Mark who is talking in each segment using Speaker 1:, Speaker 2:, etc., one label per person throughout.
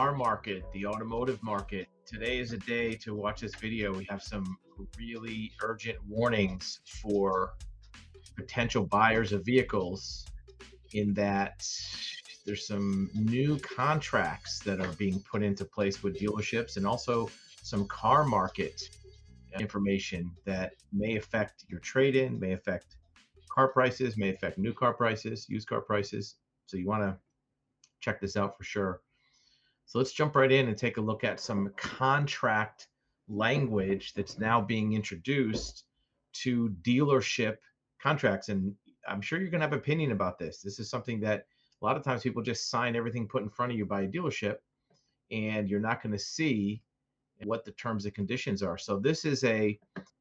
Speaker 1: our market, the automotive market. Today is a day to watch this video. We have some really urgent warnings for potential buyers of vehicles in that there's some new contracts that are being put into place with dealerships and also some car market information that may affect your trade in, may affect car prices, may affect new car prices, used car prices. So you want to check this out for sure. So let's jump right in and take a look at some contract language that's now being introduced to dealership contracts. And I'm sure you're going to have opinion about this. This is something that a lot of times people just sign everything put in front of you by a dealership and you're not going to see what the terms and conditions are. So this is a,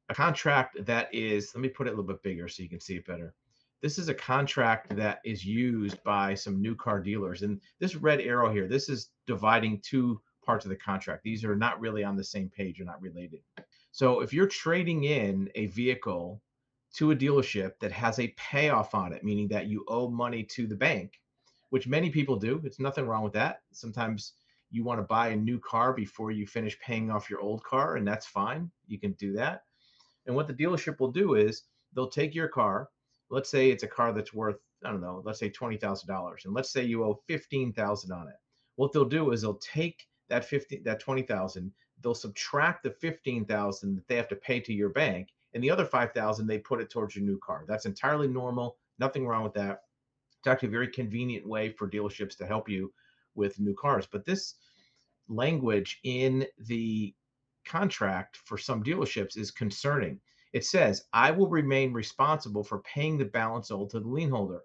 Speaker 1: a contract that is, let me put it a little bit bigger so you can see it better. This is a contract that is used by some new car dealers. And this red arrow here, this is dividing two parts of the contract. These are not really on the same page, are not related. So if you're trading in a vehicle to a dealership that has a payoff on it, meaning that you owe money to the bank, which many people do, it's nothing wrong with that. Sometimes you want to buy a new car before you finish paying off your old car, and that's fine. You can do that. And what the dealership will do is they'll take your car. Let's say it's a car that's worth, I don't know, let's say $20,000. And let's say you owe 15,000 on it. What they'll do is they'll take that 50 that 20,000, they'll subtract the 15,000 that they have to pay to your bank, and the other 5,000 they put it towards your new car. That's entirely normal. Nothing wrong with that. It's actually a very convenient way for dealerships to help you with new cars. But this language in the contract for some dealerships is concerning. It says, I will remain responsible for paying the balance owed to the lien holder.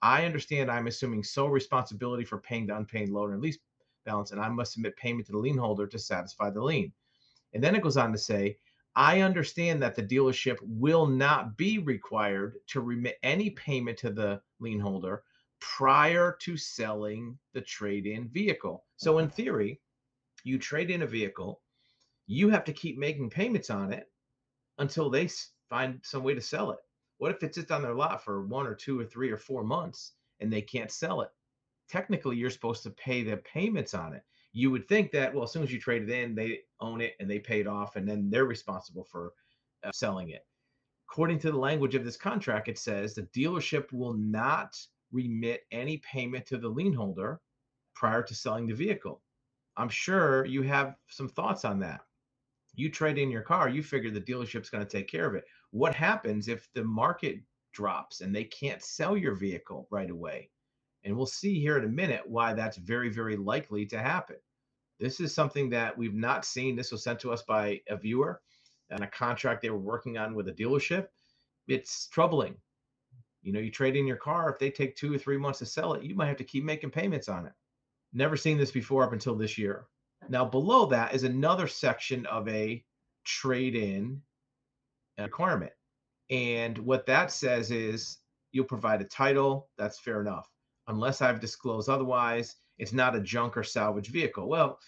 Speaker 1: I understand I'm assuming sole responsibility for paying the unpaid loan and lease balance, and I must submit payment to the lien holder to satisfy the lien. And then it goes on to say, I understand that the dealership will not be required to remit any payment to the lien holder prior to selling the trade in vehicle. So, in mm-hmm. theory, you trade in a vehicle, you have to keep making payments on it until they find some way to sell it. What if it sits on their lot for one or two or three or four months and they can't sell it? Technically, you're supposed to pay the payments on it. You would think that, well, as soon as you trade it in, they own it and they pay it off, and then they're responsible for uh, selling it. According to the language of this contract, it says the dealership will not remit any payment to the lien holder prior to selling the vehicle. I'm sure you have some thoughts on that. You trade in your car, you figure the dealership's going to take care of it. What happens if the market drops and they can't sell your vehicle right away? And we'll see here in a minute why that's very, very likely to happen. This is something that we've not seen. This was sent to us by a viewer and a contract they were working on with a dealership. It's troubling. You know, you trade in your car, if they take two or three months to sell it, you might have to keep making payments on it. Never seen this before up until this year. Now, below that is another section of a trade in requirement. And what that says is you'll provide a title. That's fair enough. Unless I've disclosed otherwise, it's not a junk or salvage vehicle. Well,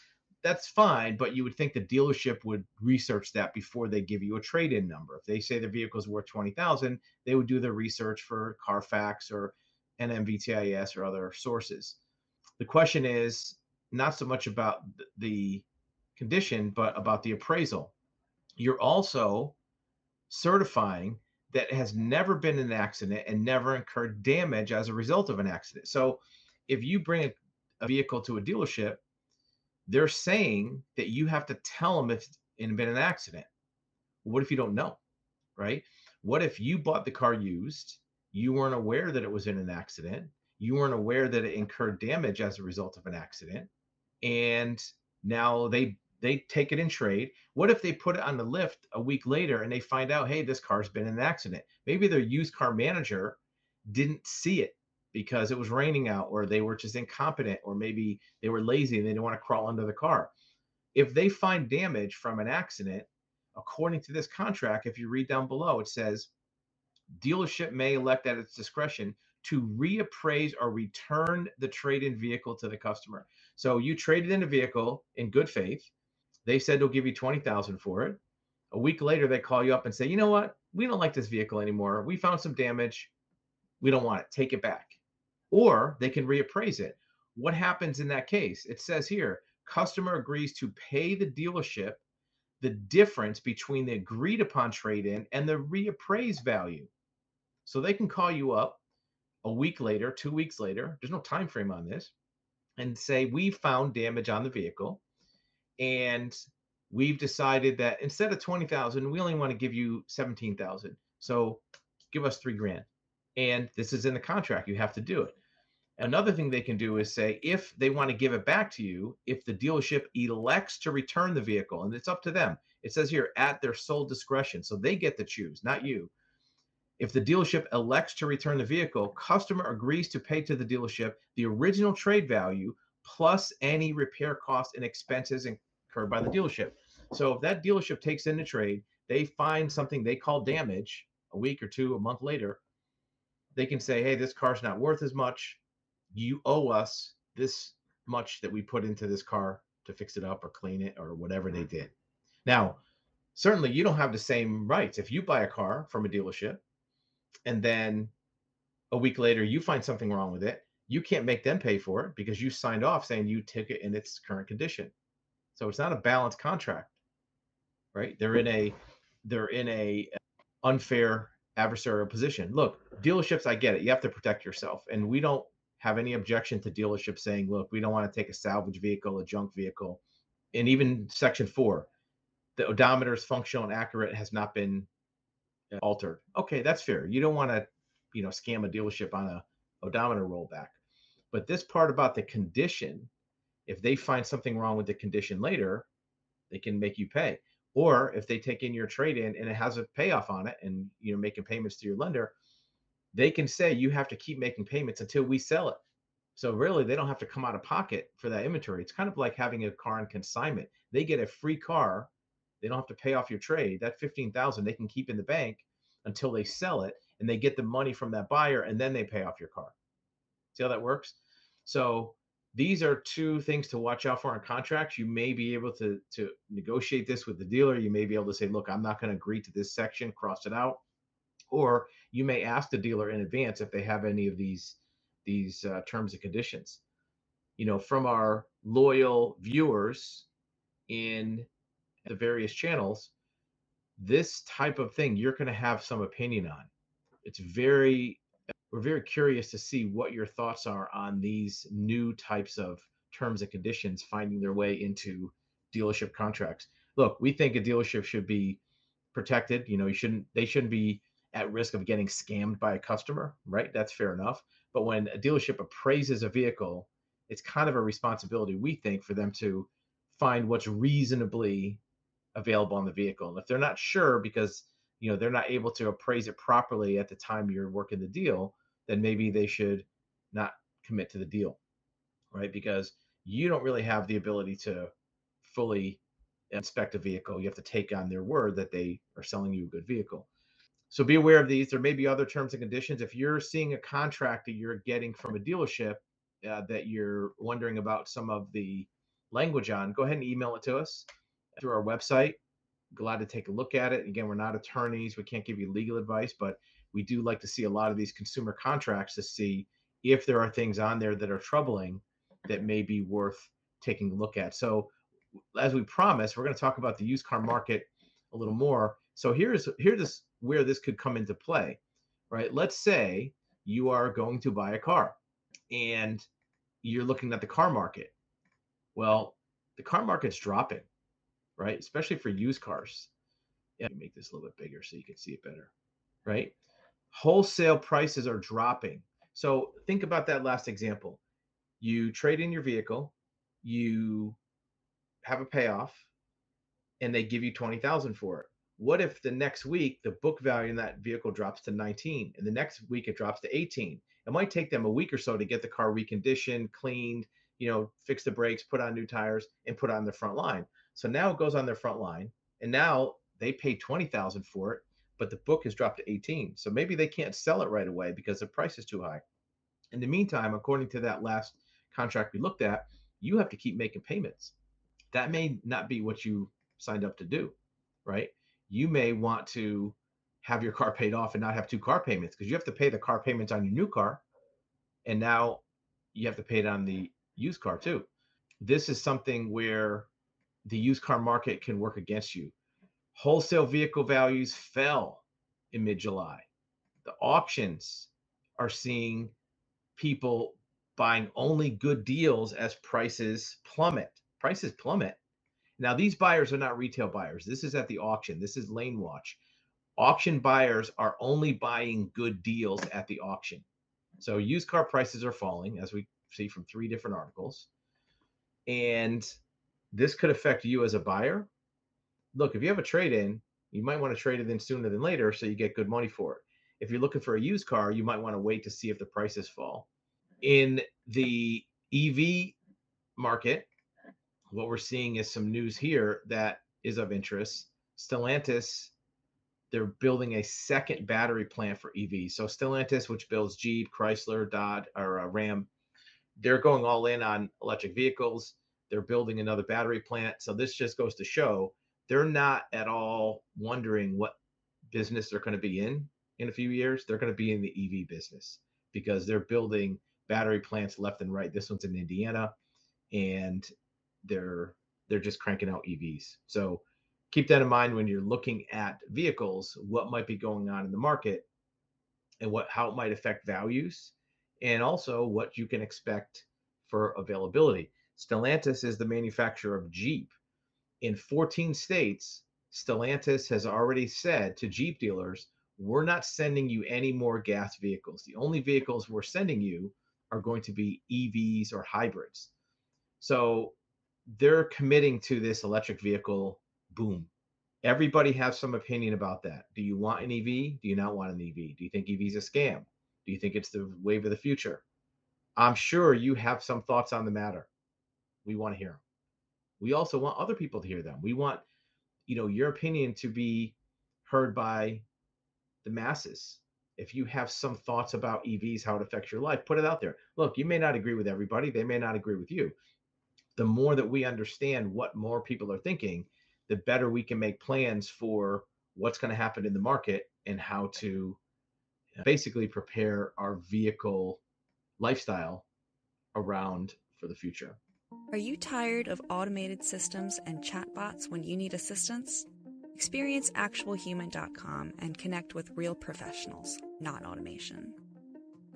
Speaker 1: that's fine, but you would think the dealership would research that before they give you a trade-in number. If they say the vehicle is worth twenty thousand, they would do the research for Carfax or NMVTIS or other sources. The question is not so much about the condition, but about the appraisal. You're also certifying that it has never been an accident and never incurred damage as a result of an accident. So if you bring a, vehicle to a dealership they're saying that you have to tell them if it's been an accident. What if you don't know, right? What if you bought the car used, you weren't aware that it was in an accident, you weren't aware that it incurred damage as a result of an accident, and now they they take it in trade. What if they put it on the lift a week later and they find out, hey, this car's been in an accident? Maybe their used car manager didn't see it because it was raining out or they were just incompetent or maybe they were lazy and they didn't want to crawl under the car. If they find damage from an accident, according to this contract, if you read down below, it says dealership may elect at its discretion to reappraise or return the trade-in vehicle to the customer. So you traded in a vehicle in good faith. They said they'll give you 20,000 for it. A week later they call you up and say, "You know what? We don't like this vehicle anymore. We found some damage. We don't want it. Take it back." or they can reappraise it. What happens in that case? It says here customer agrees to pay the dealership the difference between the agreed upon trade in and the reappraised value. So they can call you up a week later, two weeks later, there's no time frame on this, and say, We found damage on the vehicle. And we've decided that instead of 20,000, we only want to give you 17,000. So give us three grand. And this is in the contract. You have to do it. Another thing they can do is say if they want to give it back to you, if the dealership elects to return the vehicle, and it's up to them. It says here at their sole discretion. So they get to choose, not you. If the dealership elects to return the vehicle, customer agrees to pay to the dealership the original trade value plus any repair costs and expenses incurred by the dealership. So if that dealership takes in the trade, they find something they call damage a week or two, a month later, they can say, hey, this car's not worth as much you owe us this much that we put into this car to fix it up or clean it or whatever they mm-hmm. did. Now, certainly you don't have the same rights. If you buy a car from a dealership and then a week later you find something wrong with it, you can't make them pay for it because you signed off saying you took it in its current condition. So it's not a balanced contract, right? They're in a they're in a uh, unfair adversarial position. Look, dealerships, I get it. You have to protect yourself, and we don't have any objection to dealerships saying, look, we don't want to take a salvage vehicle, a junk vehicle. And even section four, the odometer is functional and accurate has not been altered. Okay, that's fair. You don't want to, you know, scam a dealership on a odometer rollback. But this part about the condition, if they find something wrong with the condition later, they can make you pay. Or if they take in your trade in and it has a payoff on it and you know making payments to your lender, they can say you have to keep making payments until we sell it. So really, they don't have to come out of pocket for that inventory. It's kind of like having a car on consignment. They get a free car. They don't have to pay off your trade. That 15,000 they can keep in the bank until they sell it and they get the money from that buyer and then they pay off your car. See how that works? So these are two things to watch out for in contracts. You may be able to to negotiate this with the dealer. You may be able to say, "Look, I'm not going to agree to this section. Cross it out." or you may ask the dealer in advance if they have any of these these uh, terms and conditions you know from our loyal viewers in the various channels this type of thing you're going to have some opinion on it's very we're very curious to see what your thoughts are on these new types of terms and conditions finding their way into dealership contracts look we think a dealership should be protected you know you shouldn't they shouldn't be at risk of getting scammed by a customer, right? That's fair enough. But when a dealership appraises a vehicle, it's kind of a responsibility, we think, for them to find what's reasonably available on the vehicle. And if they're not sure because you know they're not able to appraise it properly at the time you're working the deal, then maybe they should not commit to the deal, right? Because you don't really have the ability to fully inspect a vehicle. You have to take on their word that they are selling you a good vehicle. So be aware of these. There may be other terms and conditions. If you're seeing a contract that you're getting from a dealership uh, that you're wondering about some of the language on, go ahead and email it to us through our website. Glad to take a look at it. Again, we're not attorneys. We can't give you legal advice, but we do like to see a lot of these consumer contracts to see if there are things on there that are troubling that may be worth taking a look at. So, as we promised, we're going to talk about the used car market a little more. So here's here's where this could come into play, right? Let's say you are going to buy a car and you're looking at the car market. Well, the car market's dropping, right? Especially for used cars. Yeah, make this a little bit bigger so you can see it better, right? Wholesale prices are dropping. So think about that last example. You trade in your vehicle, you have a payoff, and they give you 20,000 for it. What if the next week the book value in that vehicle drops to 19 and the next week it drops to 18? It might take them a week or so to get the car reconditioned, cleaned, you know, fix the brakes, put on new tires, and put on the front line. So now it goes on their front line, and now they pay 20,000 for it, but the book has dropped to 18. So maybe they can't sell it right away because the price is too high. In the meantime, according to that last contract we looked at, you have to keep making payments. That may not be what you signed up to do, right? you may want to have your car paid off and not have two car payments because you have to pay the car payments on your new car and now you have to pay it on the used car too this is something where the used car market can work against you. Wholesale vehicle values fell in mid July. The auctions are seeing people buying only good deals as prices plummet. Prices plummet. Now, these buyers are not retail buyers. This is at the auction. This is Lane Watch. Auction buyers are only buying good deals at the auction. So used car prices are falling, as we see from three different articles. And this could affect you as a buyer. Look, if you have a trade in, you might want to trade it in sooner than later so you get good money for it. If you're looking for a used car, you might want to wait to see if the prices fall. In the EV market, what we're seeing is some news here that is of interest. Stellantis, they're building a second battery plant for EVs. So Stellantis, which builds Jeep, Chrysler, Dodge, or uh, Ram, they're going all in on electric vehicles. They're building another battery plant. So this just goes to show they're not at all wondering what business they're going to be in in a few years. They're going to be in the EV business because they're building battery plants left and right. This one's in Indiana, and they're they're just cranking out EVs. So keep that in mind when you're looking at vehicles, what might be going on in the market and what how it might affect values and also what you can expect for availability. Stellantis is the manufacturer of Jeep. In 14 states, Stellantis has already said to Jeep dealers, we're not sending you any more gas vehicles. The only vehicles we're sending you are going to be EVs or hybrids. So they're committing to this electric vehicle boom. Everybody has some opinion about that. Do you want an EV? Do you not want an EV? Do you think EV is a scam? Do you think it's the wave of the future? I'm sure you have some thoughts on the matter. We want to hear them. We also want other people to hear them. We want, you know, your opinion to be heard by the masses. If you have some thoughts about EVs, how it affects your life, put it out there. Look, you may not agree with everybody. They may not agree with you the more that we understand what more people are thinking, the better we can make plans for what's going to happen in the market and how to basically prepare our vehicle lifestyle around for the future.
Speaker 2: Are you tired of automated systems and chatbots when you need assistance? Experience actualhuman.com and connect with real professionals, not automation.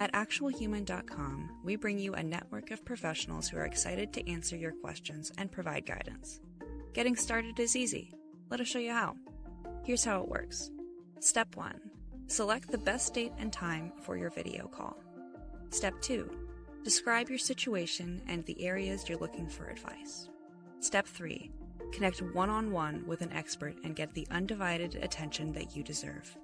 Speaker 2: At actualhuman.com, we bring you a network of professionals who are excited to answer your questions and provide guidance. Getting started is easy. Let us show you how. Here's how it works Step 1 Select the best date and time for your video call. Step 2 Describe your situation and the areas you're looking for advice. Step 3 Connect one on one with an expert and get the undivided attention that you deserve.